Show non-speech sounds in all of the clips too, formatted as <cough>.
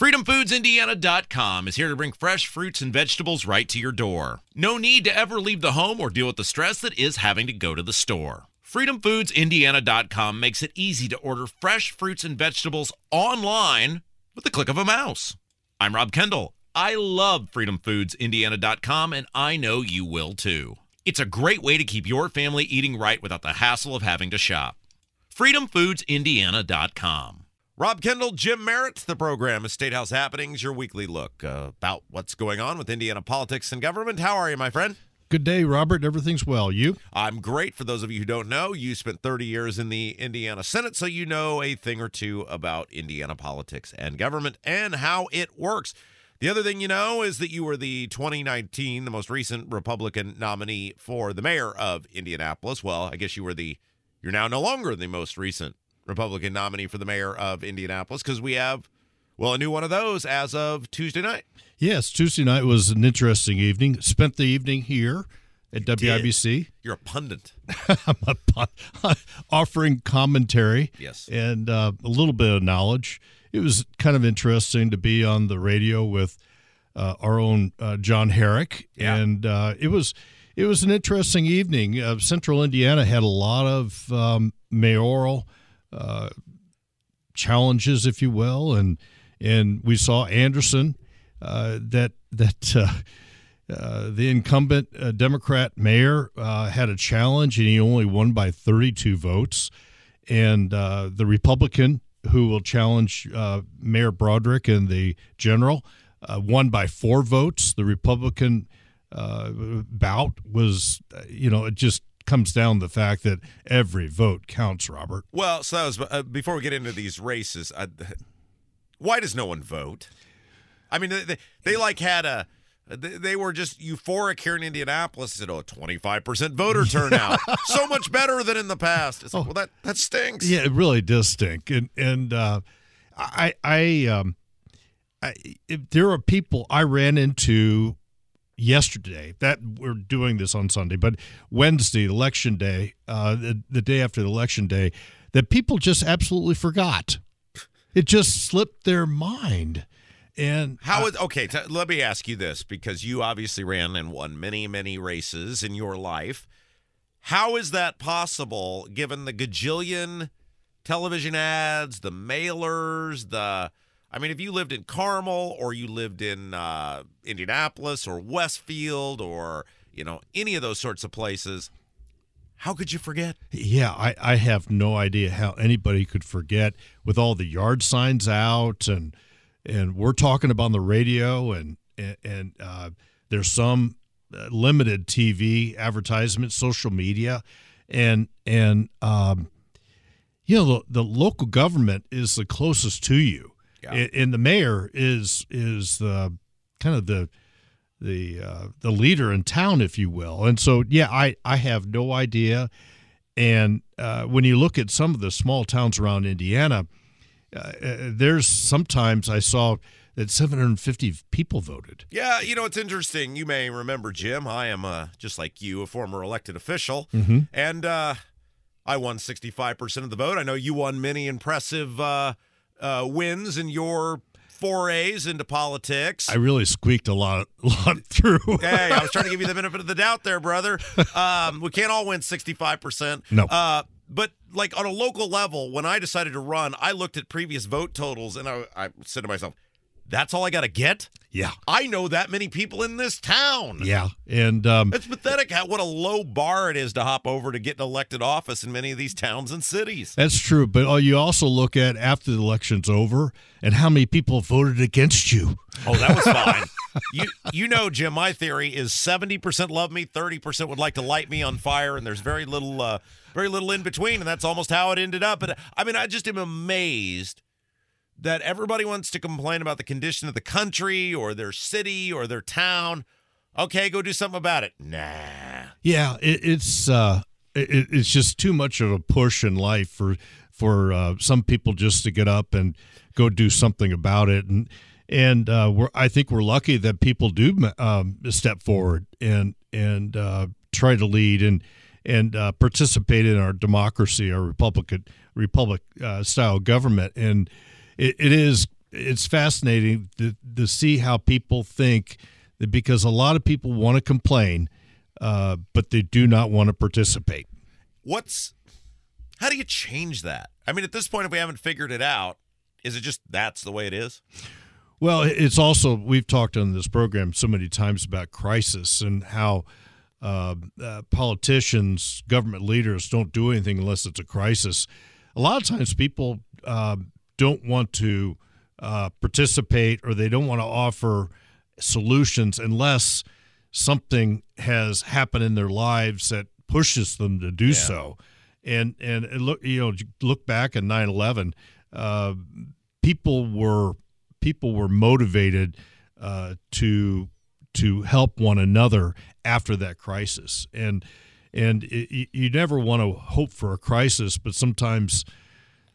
FreedomFoodsIndiana.com is here to bring fresh fruits and vegetables right to your door. No need to ever leave the home or deal with the stress that is having to go to the store. FreedomFoodsIndiana.com makes it easy to order fresh fruits and vegetables online with the click of a mouse. I'm Rob Kendall. I love FreedomFoodsIndiana.com, and I know you will too. It's a great way to keep your family eating right without the hassle of having to shop. FreedomFoodsIndiana.com. Rob Kendall, Jim Merritt. The program is State House Happenings, your weekly look uh, about what's going on with Indiana politics and government. How are you, my friend? Good day, Robert. Everything's well. You? I'm great. For those of you who don't know, you spent 30 years in the Indiana Senate, so you know a thing or two about Indiana politics and government and how it works. The other thing you know is that you were the 2019, the most recent Republican nominee for the mayor of Indianapolis. Well, I guess you were the, you're now no longer the most recent Republican nominee for the mayor of Indianapolis because we have, well, a new one of those as of Tuesday night. Yes, Tuesday night was an interesting evening. Spent the evening here at WIBC. You're a pundit. <laughs> I'm a pun- <laughs> offering commentary. Yes. And uh, a little bit of knowledge. It was kind of interesting to be on the radio with uh, our own uh, John Herrick, Yeah. and uh, it was it was an interesting evening. Uh, Central Indiana had a lot of um, mayoral challenges, if you will, and and we saw Anderson uh, that that. Uh, uh, the incumbent uh, Democrat mayor uh, had a challenge, and he only won by 32 votes. And uh, the Republican who will challenge uh, Mayor Broderick and the general won by four votes. The Republican bout was, you know, it just comes down to the fact that every vote counts, Robert. Well, so that was uh, before we get into these races. Uh, why does no one vote? I mean, they, they, they like had a. They were just euphoric here in Indianapolis. Said, "Oh, 25 percent voter <laughs> turnout, so much better than in the past." It's like, well, that that stinks. Yeah, it really does stink, and and uh, I I um, I, if there are people I ran into yesterday that we're doing this on Sunday, but Wednesday, election day, uh, the, the day after the election day, that people just absolutely forgot. It just slipped their mind, and How is okay? T- let me ask you this, because you obviously ran and won many, many races in your life. How is that possible, given the gajillion television ads, the mailers, the I mean, if you lived in Carmel or you lived in uh, Indianapolis or Westfield or you know any of those sorts of places, how could you forget? Yeah, I, I have no idea how anybody could forget with all the yard signs out and and we're talking about on the radio and and, and uh, there's some uh, limited TV advertisement, social media, and and um, you know the, the local government is the closest to you, Yeah. and, the mayor is is the kind of the the uh, the leader in town, if you will. And so, yeah, I I have no idea. And uh, when you look at some of the small towns around Indiana, uh, uh, there's sometimes I saw that 750 people voted. Yeah, you know it's interesting. You may remember Jim. I am uh, just like you, a former elected official, Mhm. and uh, I won 65 percent of the vote. I know you won many impressive uh, uh, wins and your forays into politics. I really squeaked a lot, <laughs> lot through. hey, I was trying to give you the <laughs> benefit of the doubt there, brother. Um, we can't all win 65%. No. Uh, but like on a local level, when I decided to run, I looked at previous vote totals and I, I said to myself, that's all I got to get? yeah, I know that many people in this town. yeah, and um, It's pathetic how what a low bar it is to hop over to get an elected office in many of these towns and cities. that's true. But uh, you also look at after the election's over and how many people voted against you. Oh, that was <laughs> fine. you you know, Jim, my theory is 70% love me, 30% would like to light me on fire, and there's very little uh very little in between, and that's almost how it ended up. But I mean, I just am amazed that everybody wants to complain about the condition of the country or their city or their town. Okay, go do something about it. Nah. Yeah, it, it's uh, it, it's just too much of a push in life for for uh, some people just to get up and go do something about it, and and uh, we're I think we're lucky that people do um, step forward and and uh, try to lead and and uh, participate in our democracy, our republican republic uh, style government, and it, it is it's fascinating to, to see how people think that because a lot of people want to complain, uh, but they do not want to participate. What's how do you change that? I mean, at this point, if we haven't figured it out, is it just that's the way it is? Well, it's also we've talked on this program so many times about crisis and how uh, uh, politicians, government leaders don't do anything unless it's a crisis. A lot of times, people uh, don't want to uh, participate or they don't want to offer solutions unless something has happened in their lives that pushes them to do yeah. so. And and look, you know, look back at 9/11, uh, people were people were motivated uh, to to help one another after that crisis, and and it, you never want to hope for a crisis, but sometimes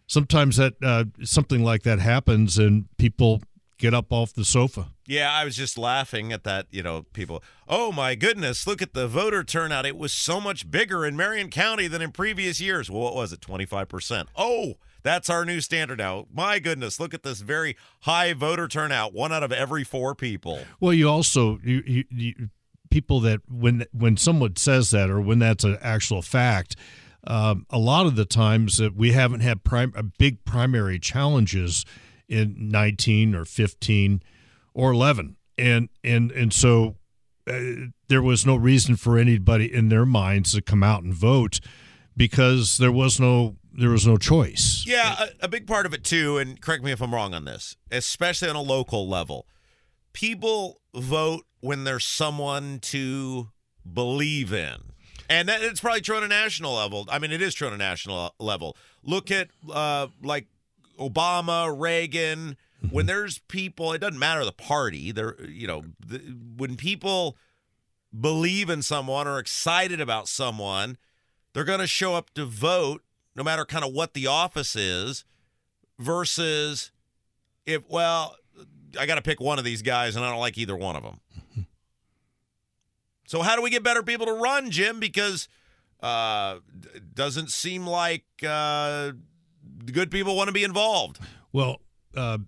sometimes that uh, something like that happens, and people get up off the sofa. Yeah, I was just laughing at that. You know, people, oh my goodness, look at the voter turnout. It was so much bigger in Marion County than in previous years. Well, what was it, 25%? Oh, that's our new standard now. My goodness, look at this very high voter turnout. One out of every four people. Well, you also, you, you, you people that when when someone says that or when that's an actual fact, um, a lot of the times that we haven't had prime, big primary challenges in 19 or 15 or 11 and and and so uh, there was no reason for anybody in their minds to come out and vote because there was no there was no choice. Yeah a, a big part of it too and correct me if i'm wrong on this especially on a local level people vote when there's someone to believe in and that, it's probably true on a national level. I mean, it is true on a national level. Look at uh, like Obama, Reagan, when mm-hmm. there's people, it doesn't matter the party. There, you know, the, when people believe in someone or excited about someone, they're going to show up to vote, no matter kind of what the office is. Versus, if well, I got to pick one of these guys, and I don't like either one of them. So how do we get better people to run, Jim? Because uh, doesn't seem like. Uh, good people want to be involved. Well, uh,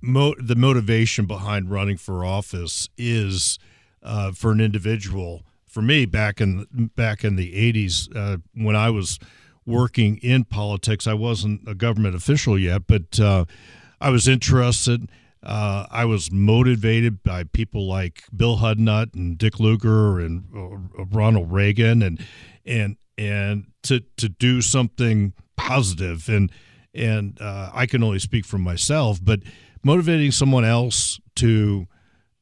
mo- the motivation behind running for office is uh, for an individual. For me, back in back in the '80s, uh, when I was working in politics, I wasn't a government official yet, but uh, I was interested. Uh, I was motivated by people like Bill Hudnut and Dick Lugar and uh, Ronald Reagan, and and and to to do something positive and and uh, I can only speak for myself, but motivating someone else to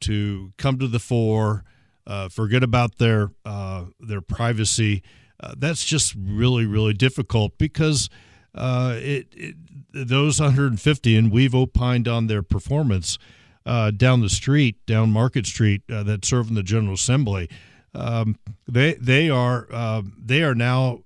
to come to the fore, uh, forget about their uh, their privacy. Uh, that's just really really difficult because uh, it, it, those 150 and we've opined on their performance uh, down the street, down Market Street, that serve in the General Assembly. Um, they they are they are now.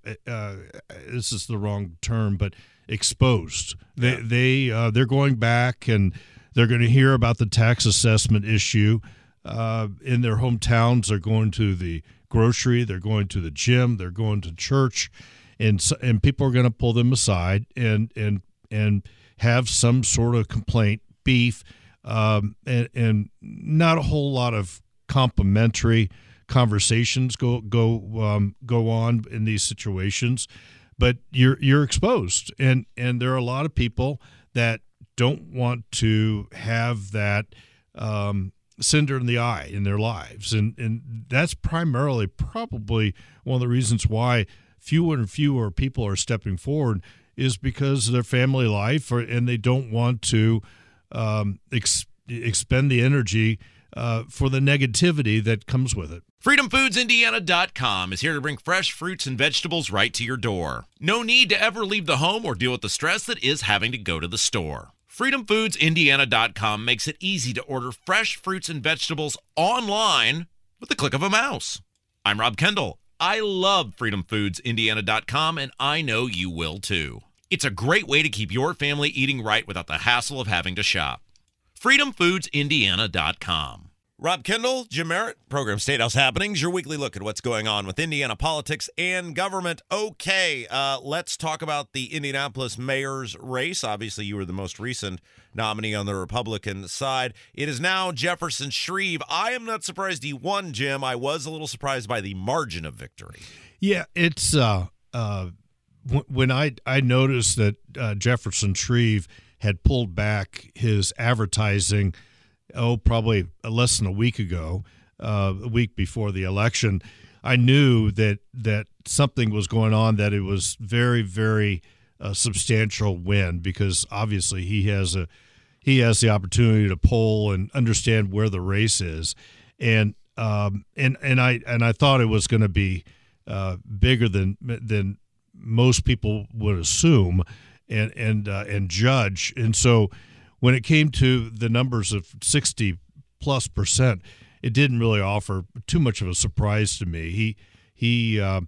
this is the wrong term, but exposed. They yeah. they uh, they're going back and they're going to hear about the tax assessment issue uh, in their hometowns. They're going to the grocery. They're going to the gym. They're going to church, and and people are going to pull them aside and and and have some sort of complaint, beef, um, and and not a whole lot of complimentary conversations go go um, go on in these situations but you're you're exposed. And and there are a lot of people that don't want to have that um, cinder in the eye in their lives. And and that's primarily probably one of the reasons why fewer and fewer people are stepping forward is because of their family life or, and they don't want to um, ex- expend the energy uh, for the negativity that comes with it. FreedomFoodsIndiana.com is here to bring fresh fruits and vegetables right to your door. No need to ever leave the home or deal with the stress that is having to go to the store. FreedomFoodsIndiana.com makes it easy to order fresh fruits and vegetables online with the click of a mouse. I'm Rob Kendall. I love FreedomFoodsIndiana.com, and I know you will too. It's a great way to keep your family eating right without the hassle of having to shop. FreedomFoodsIndiana.com. Rob Kendall, Jim Merritt, program State House Happenings, your weekly look at what's going on with Indiana politics and government. Okay, uh, let's talk about the Indianapolis mayor's race. Obviously, you were the most recent nominee on the Republican side. It is now Jefferson Shreve. I am not surprised he won, Jim. I was a little surprised by the margin of victory. Yeah, it's uh, uh, when I I noticed that uh, Jefferson Shreve had pulled back his advertising oh, probably less than a week ago, uh, a week before the election, I knew that that something was going on. That it was very, very uh, substantial win because obviously he has a he has the opportunity to poll and understand where the race is, and um, and and I and I thought it was going to be uh, bigger than than most people would assume and and uh, and judge, and so when it came to the numbers of 60 plus percent, it didn't really offer too much of a surprise to me. He he uh,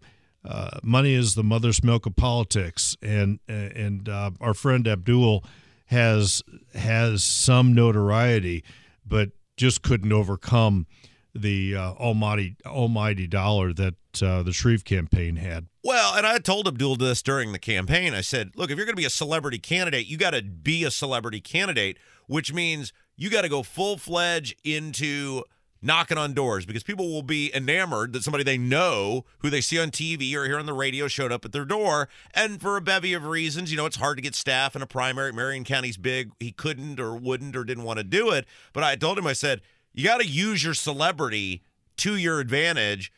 uh, money is the mother's milk of politics, and and uh, our friend Abdul has has some notoriety, but just couldn't overcome the uh, almighty almighty dollar that uh, the Shreve campaign had. Well, and I told Abdul this during the campaign. I said, look, if you're going to be a celebrity candidate, you got to be a celebrity candidate, which means you got to go full fledged into knocking on doors because people will be enamored that somebody they know who they see on TV or hear on the radio showed up at their door. And for a bevy of reasons, you know, it's hard to get staff in a primary. Marion County's big. He couldn't or wouldn't or didn't want to do it. But I told him, I said, you got to use your celebrity to your advantage.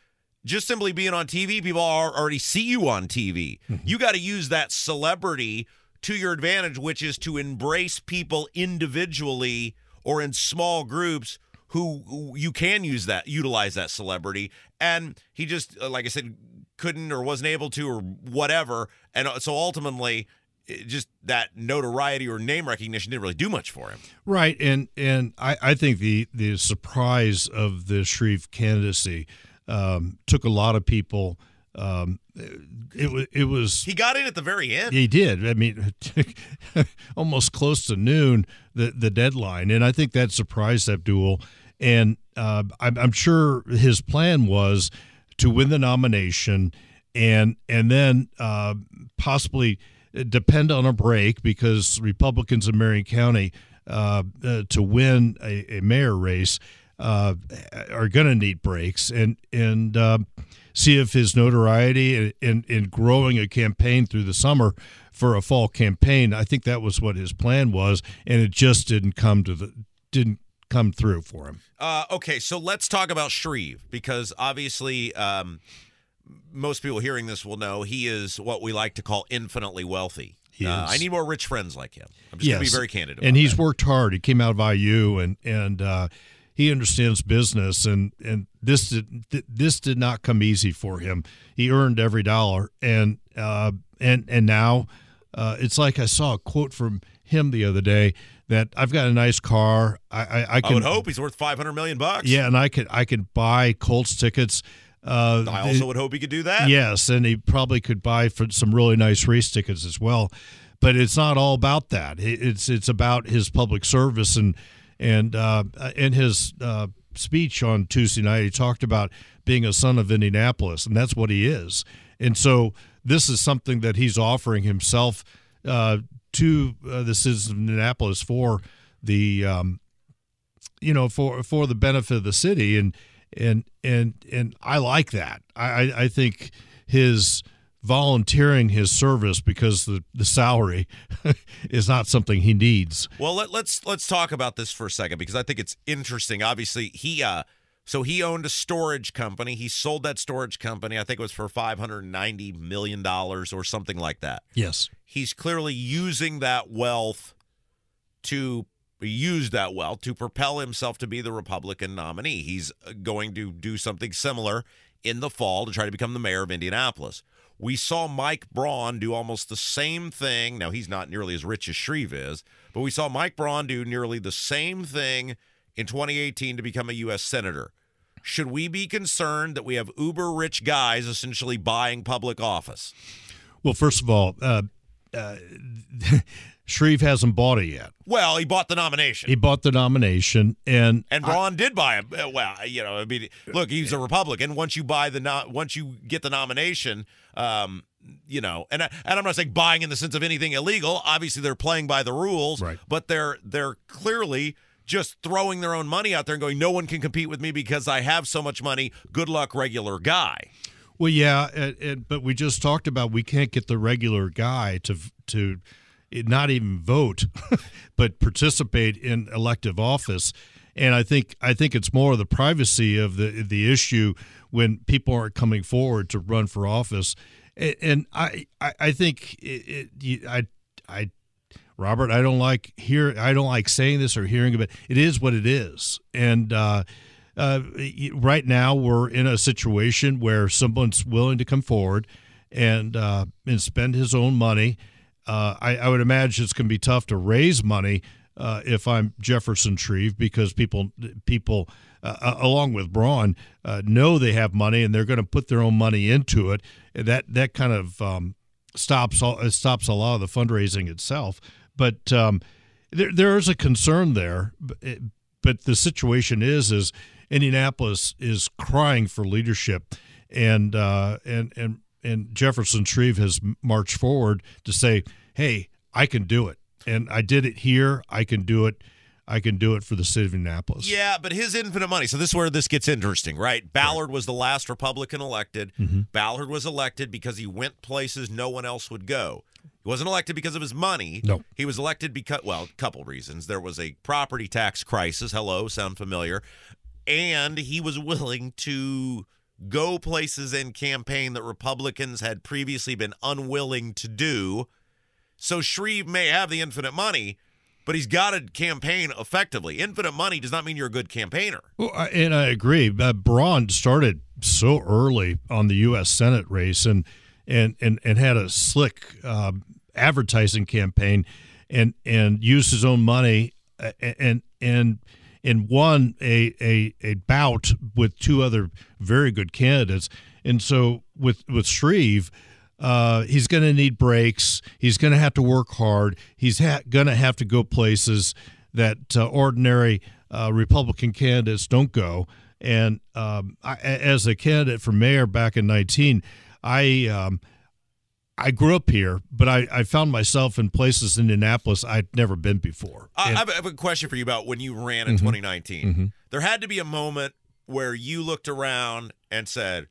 Just simply being on TV, people are, already see you on TV. Mm-hmm. You got to use that celebrity to your advantage, which is to embrace people individually or in small groups who, who you can use that, utilize that celebrity. And he just, uh, like I said, couldn't or wasn't able to or whatever. And uh, so ultimately, just that notoriety or name recognition didn't really do much for him. Right, and and I, I think the the surprise of the Shreve candidacy um, took a lot of people. Um, it was it was he got in at the very end. He did. I mean, <laughs> almost close to noon the the deadline, and I think that surprised Abdul. And uh, I'm, I'm sure his plan was to win the nomination, and and then uh, possibly depend on a break because Republicans in Marion County uh, uh, to win a, a mayor race uh, are going to need breaks and and uh, see if his notoriety in, in growing a campaign through the summer for a fall campaign. I think that was what his plan was, and it just didn't come to the didn't come through for him. Uh, okay, so let's talk about Shreve because obviously. Um, most people hearing this will know he is what we like to call infinitely wealthy. Uh, I need more rich friends like him. I'm just yes. going to be very candid. and he's that. worked hard. He came out of IU and and uh, he understands business. And and this did this did not come easy for him. He earned every dollar. And uh, and and now uh, it's like I saw a quote from him the other day that I've got a nice car. I I, I can I would hope he's worth 500 million bucks. Yeah, and I could I could buy Colts tickets uh, I also would hope he could do that. Yes, and he probably could buy for some really nice race tickets as well. But it's not all about that. It's it's about his public service and and uh, in his uh, speech on Tuesday night, he talked about being a son of Indianapolis, and that's what he is. And so this is something that he's offering himself uh, to uh, the citizens of Indianapolis for the um, you know for for the benefit of the city and and and and I like that. I I think his volunteering his service because the, the salary <laughs> is not something he needs. Well, let, let's let's talk about this for a second because I think it's interesting. Obviously, he uh so he owned a storage company. He sold that storage company. I think it was for 590 million dollars or something like that. Yes. He's clearly using that wealth to used that well to propel himself to be the Republican nominee. He's uh, going to do something similar in the fall to try to become the mayor of Indianapolis. We saw Mike Braun do almost the same thing. Now, he's not nearly as rich as Shreve is, but we saw Mike Braun do nearly the same thing in 2018 to become a U.S. Senator. Should we be concerned that we have uber rich guys essentially buying public office? Well, first of all, uh, uh, <laughs> Shreve hasn't bought it yet. Well, he bought the nomination. He bought the nomination, and and Braun I, did buy it. Uh, well, you know, I mean, look, he's a Republican. Once you buy the no, once you get the nomination, um, you know, and and I'm not saying buying in the sense of anything illegal. Obviously, they're playing by the rules, right. but they're they're clearly just throwing their own money out there and going, no one can compete with me because I have so much money. Good luck, regular guy. Well, yeah, and, and, but we just talked about we can't get the regular guy to to not even vote, <laughs> but participate in elective office. And I think I think it's more of the privacy of the the issue when people aren't coming forward to run for office. And, I, I, I think it, it, I I Robert, I don't like hear I don't like saying this or hearing about it. It is what it is, and uh, uh, right now we're in a situation where someone's willing to come forward and uh, and spend his own money uh, I, I, would imagine it's going to be tough to raise money uh, if I'm Jefferson Shreve because people people uh, along with Braun uh, know they have money and they're going to put their own money into it. That that kind of um, stops stops a lot of the fundraising itself. But um, there there is a concern there. But the situation is is Indianapolis is crying for leadership, and uh, and and and Jefferson Shreve has marched forward to say, "Hey, I can do it, and I did it here. I can do it." I can do it for the city of Indianapolis. Yeah, but his infinite money. So this is where this gets interesting, right? Ballard was the last Republican elected. Mm-hmm. Ballard was elected because he went places no one else would go. He wasn't elected because of his money. No. He was elected because, well, a couple reasons. There was a property tax crisis. Hello, sound familiar? And he was willing to go places and campaign that Republicans had previously been unwilling to do. So Shreve may have the infinite money, but he's got to campaign effectively. Infinite money does not mean you're a good campaigner. Well, and I agree. Uh, Braun started so early on the U.S. Senate race and and and, and had a slick uh, advertising campaign and and used his own money uh, and and and won a, a, a bout with two other very good candidates. And so with with Shreve, uh, he's going to need breaks. He's going to have to work hard. He's ha- going to have to go places that uh, ordinary uh, Republican candidates don't go. And um, I, as a candidate for mayor back in 19, I um, – I grew up here, but I, I found myself in places in Indianapolis I'd never been before. I, I have a question for you about when you ran in mm-hmm, 2019. Mm-hmm. There had to be a moment where you looked around and said,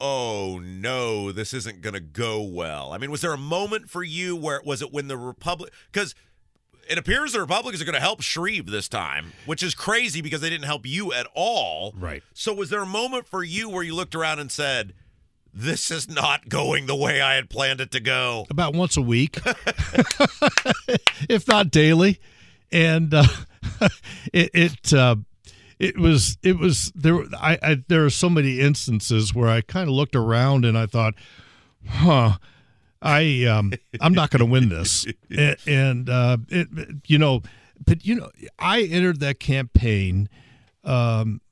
"Oh no, this isn't going to go well." I mean, was there a moment for you where was it when the Republic because it appears the Republicans are going to help Shreve this time, which is crazy because they didn't help you at all. Right. So was there a moment for you where you looked around and said, this is not going the way I had planned it to go. About once a week, <laughs> if not daily, and uh, <laughs> it it, uh, it was it was there. I, I there are so many instances where I kind of looked around and I thought, huh. I um, I'm not going to win this, <laughs> and, and uh, it, you know, but you know, I entered that campaign, um,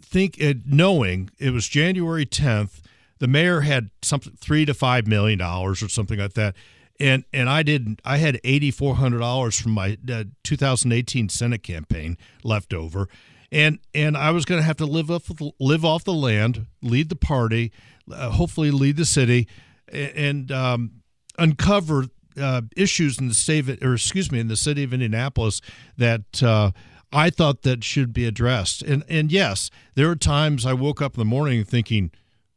think it, knowing it was January 10th, the mayor had something three to five million dollars or something like that and and I didn't. I had eighty four hundred dollars from my uh, 2018 Senate campaign left over, and and I was going to have to live off live off the land, lead the party, uh, hopefully lead the city, and um, uncover uh, issues in the state or excuse me in the city of Indianapolis that. Uh, I thought that should be addressed, and and yes, there are times I woke up in the morning thinking,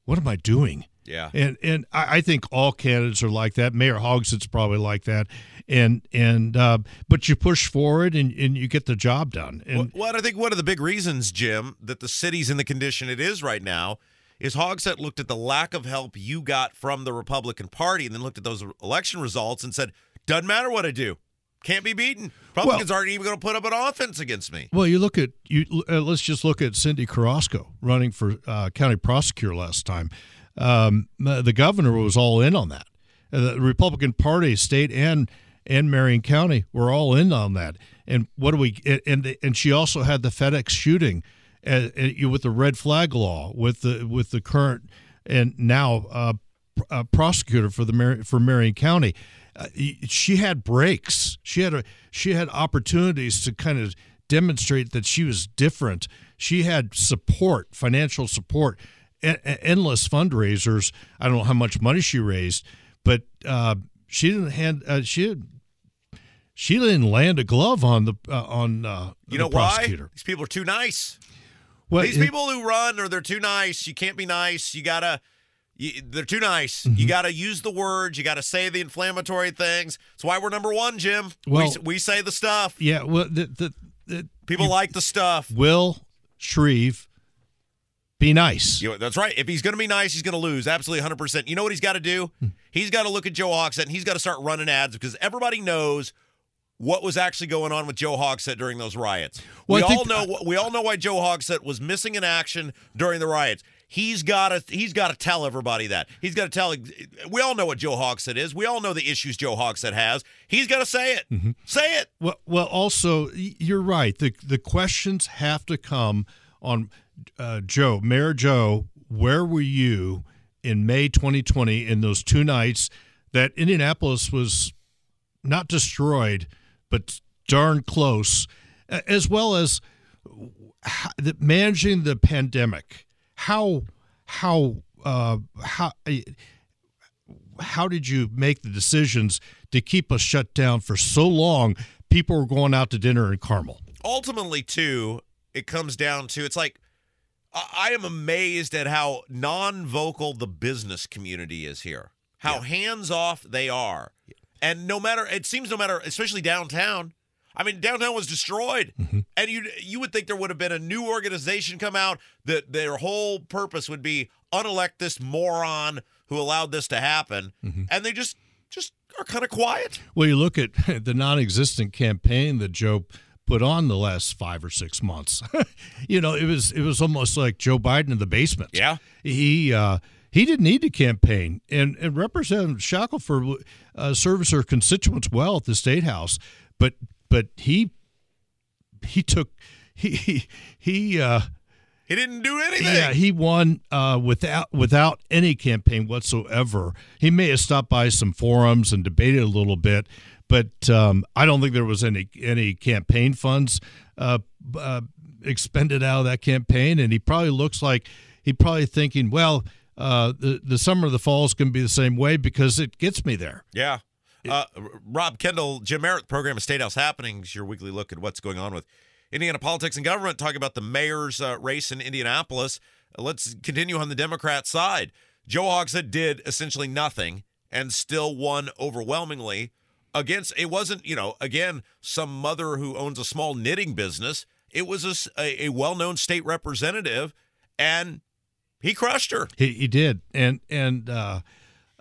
what am I doing? Yeah. And and I, I think all candidates are like that. Mayor Hogsett's probably like that. And and uh, but you push forward and, and you get the job done. And well, I think one of the big reasons, Jim, that the city's in the condition it is right now is Hogsett looked at the lack of help you got from the Republican Party and then looked at those election results and said, doesn't matter what I do. Can't be beaten. Republicans well, aren't even going to put up an offense against me. Well, you look at you. Uh, let's just look at Cyndi Carrasco running for uh, county prosecutor last time. um, the governor was all in on that. Uh, the Republican Party, state and and Marion County were all in on that. And what do we? And and she also had the FedEx shooting, uh, uh, with the red flag law, with the with the current and now uh, uh, prosecutor for the Mar- for Marion County. Uh, she had breaks. She had a she had opportunities to kind of demonstrate that she was different. She had support, financial support, endless fundraisers. I don't know how much money she raised, but uh, she didn't hand uh, she she didn't land a glove on the uh, on uh, you know prosecutor. why these people are too nice. Well, these it, people who run or they're too nice. You can't be nice. You gotta. You, they're too nice. Mm-hmm. You got to use the words. You got to say the inflammatory things. That's why we're number one, Jim. Well, we, we say the stuff. Yeah. Well, the, the, the people you, like the stuff. Will Shreve be nice. You know, that's right. If he's going to be nice, he's going to lose. Absolutely 100%. You know what he's got to do? Hmm. He's got to look at Joe Hogsett and he's got to start running ads because everybody knows what was actually going on with Joe Hogsett during those riots. Well, we all know we all know why Joe Hogsett was missing in action during the riots. He's got to he's got to tell everybody that. He's got to tell we all know what Joe Hogsett is. We all know the issues Joe Hogsett has. He's got to say it. Mm-hmm. Say it. Well, well also you're right. The the questions have to come on uh, Joe, Mayor Joe, where were you in May 2020 in those two nights that Indianapolis was not destroyed, but darn close, as well as managing the pandemic? How how uh, how how did you make the decisions to keep us shut down for so long? People were going out to dinner in Carmel. Ultimately, too, it comes down to it's like I am amazed at how non-vocal the business community is here. How yeah. hands-off they are. Yeah. And no matter it seems no matter especially downtown. I mean downtown was destroyed. Mm-hmm. And you you would think there would have been a new organization come out that their whole purpose would be unelect this moron who allowed this to happen. Mm-hmm. And they just just are kind of quiet. Well, you look at <laughs> the non-existent campaign that Joe put on the last five or six months. <laughs> you know, it was it was almost like Joe Biden in the basement. Yeah, he uh, he didn't need to campaign, and and Representative Shackleford uh, serves her constituents well at the state house, but but he he took he he. he uh, he didn't do anything. Yeah, he won uh, without without any campaign whatsoever. He may have stopped by some forums and debated a little bit, but um, I don't think there was any any campaign funds uh, uh, expended out of that campaign, and he probably looks like he probably thinking, well, uh, the the summer of the fall is going to be the same way because it gets me there. Yeah. Uh, Rob Kendall, Jim Merritt, program of State House Happenings, your weekly look at what's going on with Indiana politics and government. Talking about the mayor's uh, race in Indianapolis. let's continue on the Democrat side. Joe Hogsett did essentially nothing and still won overwhelmingly against it wasn't you know again some mother who owns a small knitting business it was a, a well-known state representative and he crushed her he, he did and and uh,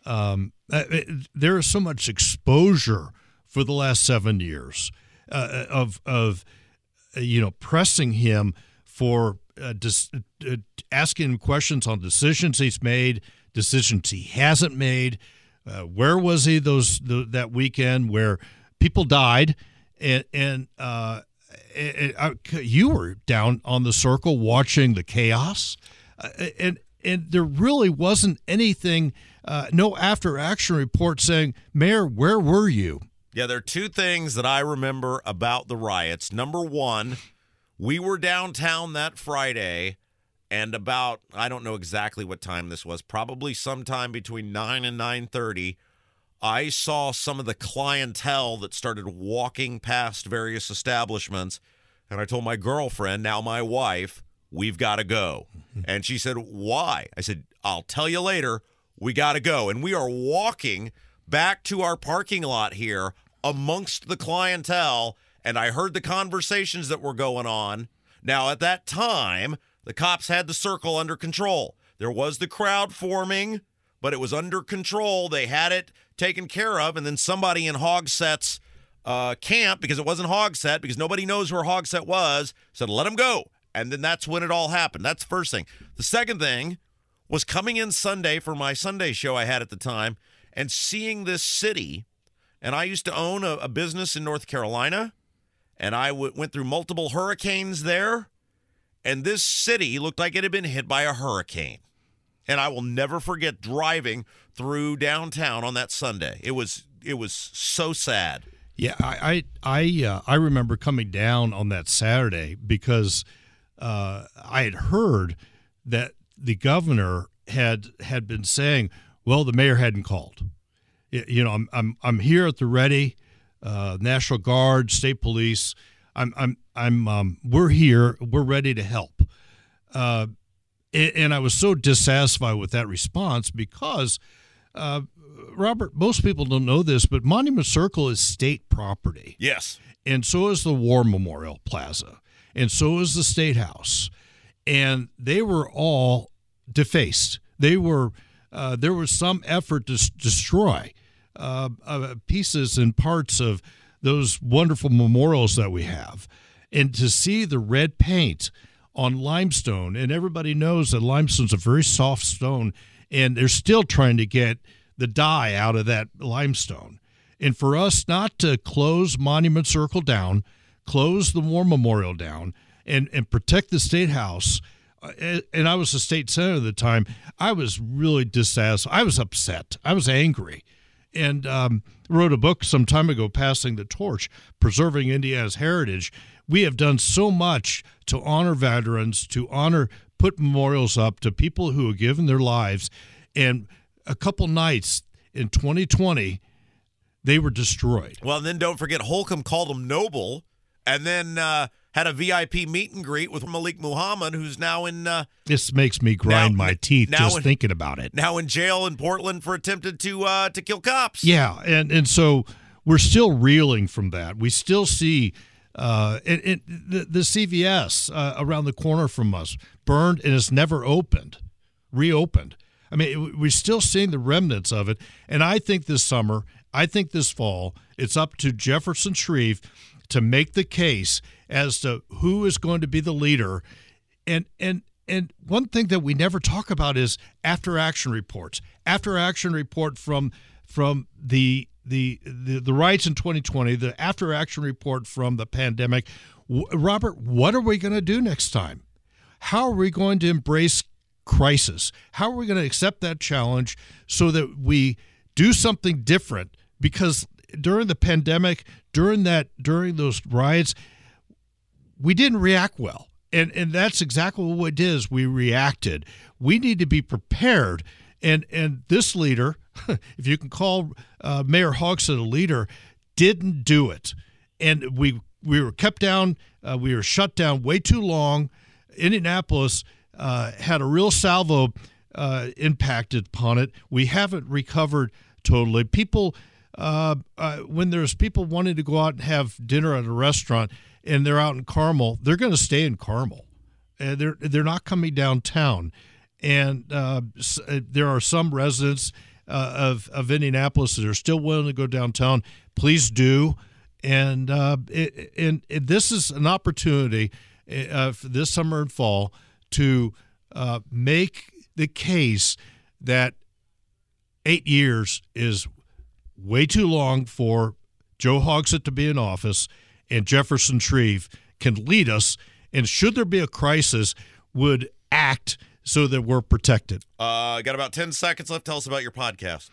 um, uh, it, there is so much exposure for the last seven years uh, of of uh, you know pressing him for uh, dis, uh, asking him questions on decisions he's made decisions he hasn't made. Uh, where was he those the, that weekend where people died and and uh, you were down on the circle watching the chaos, uh, and and there really wasn't anything, uh, no after action report saying, Mayor, where were you? Yeah, there are two things that I remember about the riots. Number one, we were downtown that Friday and about I don't know exactly what time this was, probably sometime between 9 and 9:30, I saw some of the clientele that started walking past various establishments and I told my girlfriend, now my wife, we've got to go. <laughs> And she said, "Why?" I said, "I'll tell you later. We got to go." And we are walking back to our parking lot here amongst the clientele and I heard the conversations that were going on. Now, at that time, the cops had the circle under control. There was the crowd forming, but it was under control. They had it taken care of, and then somebody in Hogsett's uh, camp, because it wasn't Hogsett, because nobody knows where Hogsett was, said, let him go. And then that's when it all happened. That's the first thing. The second thing was coming in Sunday for my Sunday show I had at the time and seeing this city. And I used to own a, a business in North Carolina, and I w- went through multiple hurricanes there. And this city looked like it had been hit by a hurricane. And I will never forget driving through downtown on that Sunday. It was it was so sad. Yeah, I I I, uh, I remember coming down on that Saturday because uh, I had heard that the governor had had been saying, "Well, the mayor hadn't called." You know, I'm I'm I'm here at the ready, uh, National Guard, state police. I'm I'm I'm um, we're here. We're ready to help. Uh, and, and I was so dissatisfied with that response because. Uh, Robert, most people don't know this, but Monument Circle is state property. Yes. And so is the War Memorial Plaza. And so is the State House. And they were all defaced. They were, uh, there was some effort to s- destroy uh, uh, pieces and parts of those wonderful memorials that we have. And to see the red paint on limestone, and everybody knows that limestone's a very soft stone, and they're still trying to get the dye out of that limestone. And for us not to close Monument Circle down, close the War Memorial down, and, and protect the State House, uh, and I was a state senator at the time, I was really dissatisfied. I was upset. I was angry. And um, wrote a book some time ago, Passing the Torch, Preserving Indiana's Heritage. We have done so much to honor veterans, to honor, put memorials up to people who have given their lives. And a couple nights in 2020, they were destroyed. Well, then don't forget Holcomb called them noble, and then uh, had a VIP meet and greet with Malik Muhammad, who's now in uh, This makes me grind Now- my teeth just in- thinking about it. now in jail in Portland for attempted to uh, to kill cops. Yeah, and and so we're still reeling from that. We still see uh, it, it, the, the CVS uh, around the corner from us burned and it's never opened, reopened. I mean, we're still seeing the remnants of it. And I think this summer, I think this fall, it's up to Jefferson Shreve to make the case as to who is going to be the leader. And and and one thing that we never talk about is after action reports. After action report from from the the the, the riots in 2020, the after action report from the pandemic. W- Robert, what are we going to do next time? How are we going to embrace crisis? How are we going to accept that challenge so that we do something different? Because during the pandemic, during that during those riots, we didn't react well. And and that's exactly what it is. We reacted. We need to be prepared. And and this leader, <laughs> if you can call uh, Mayor Hogsett a leader, didn't do it. And we we were kept down. Uh, we were shut down way too long. Indianapolis uh, had a real salvo uh, impacted upon it. We haven't recovered totally. People, uh, uh, when there's people wanting to go out and have dinner at a restaurant and they're out in Carmel, they're going to stay in Carmel. And they're they're not coming downtown. And uh, uh, there are some residents uh, of of Indianapolis that are still willing to go downtown. Please do. And uh, it, and it, this is an opportunity uh, this summer and fall to uh, make the case that eight years is way too long for Joe Hogsett to be in office, and Jefferson Shreve can lead us. And should there be a crisis, would act so that we're protected. Uh, got about 10 seconds left. Tell us about your podcast.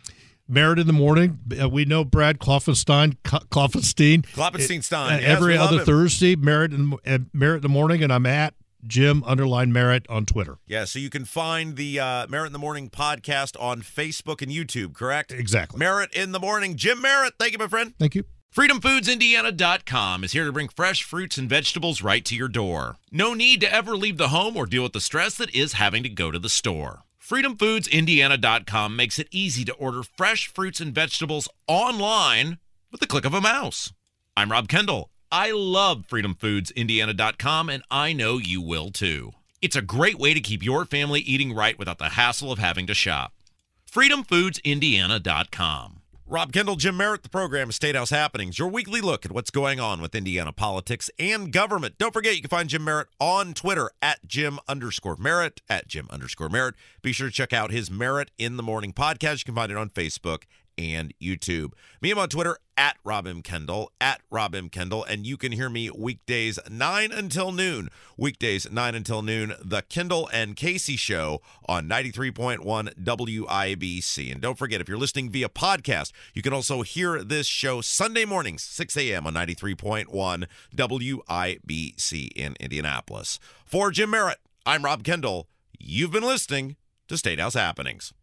Merritt in the morning. Uh, we know Brad Kloffenstein. Kloffenstein. Kloppenstein Stein. Uh, Yes, every other him. Thursday, Merritt in, uh, Merritt in the morning, and I'm at Jim underline Merritt on Twitter. Yeah, so you can find the uh, Merritt in the Morning podcast on Facebook and YouTube, correct? Exactly. Merritt in the Morning. Jim Merritt, thank you, my friend. Thank you. FreedomFoodsIndiana.com is here to bring fresh fruits and vegetables right to your door. No need to ever leave the home or deal with the stress that is having to go to the store. FreedomFoodsIndiana.com makes it easy to order fresh fruits and vegetables online with the click of a mouse. I'm Rob Kendall. I love FreedomFoodsIndiana.com, and I know you will too. It's a great way to keep your family eating right without the hassle of having to shop. FreedomFoodsIndiana.com. Rob Kendall, Jim Merritt, the program State House Happenings, your weekly look at what's going on with Indiana politics and government. Don't forget, you can find Jim Merritt on Twitter at Jim underscore Merritt, at Jim underscore Merritt. Be sure to check out his Merritt in the Morning podcast. You can find it on Facebook and YouTube. Me, I'm on Twitter at Rob M. Kendall, at Rob M. Kendall, and you can hear me weekdays 9 until noon. Weekdays 9 until noon, The Kendall and Casey Show on 93.1 WIBC. And don't forget, if you're listening via podcast, you can also hear this show Sunday mornings, 6 a.m. on 93.1 WIBC in Indianapolis. For Jim Merritt, I'm Rob Kendall. You've been listening to State House Happenings.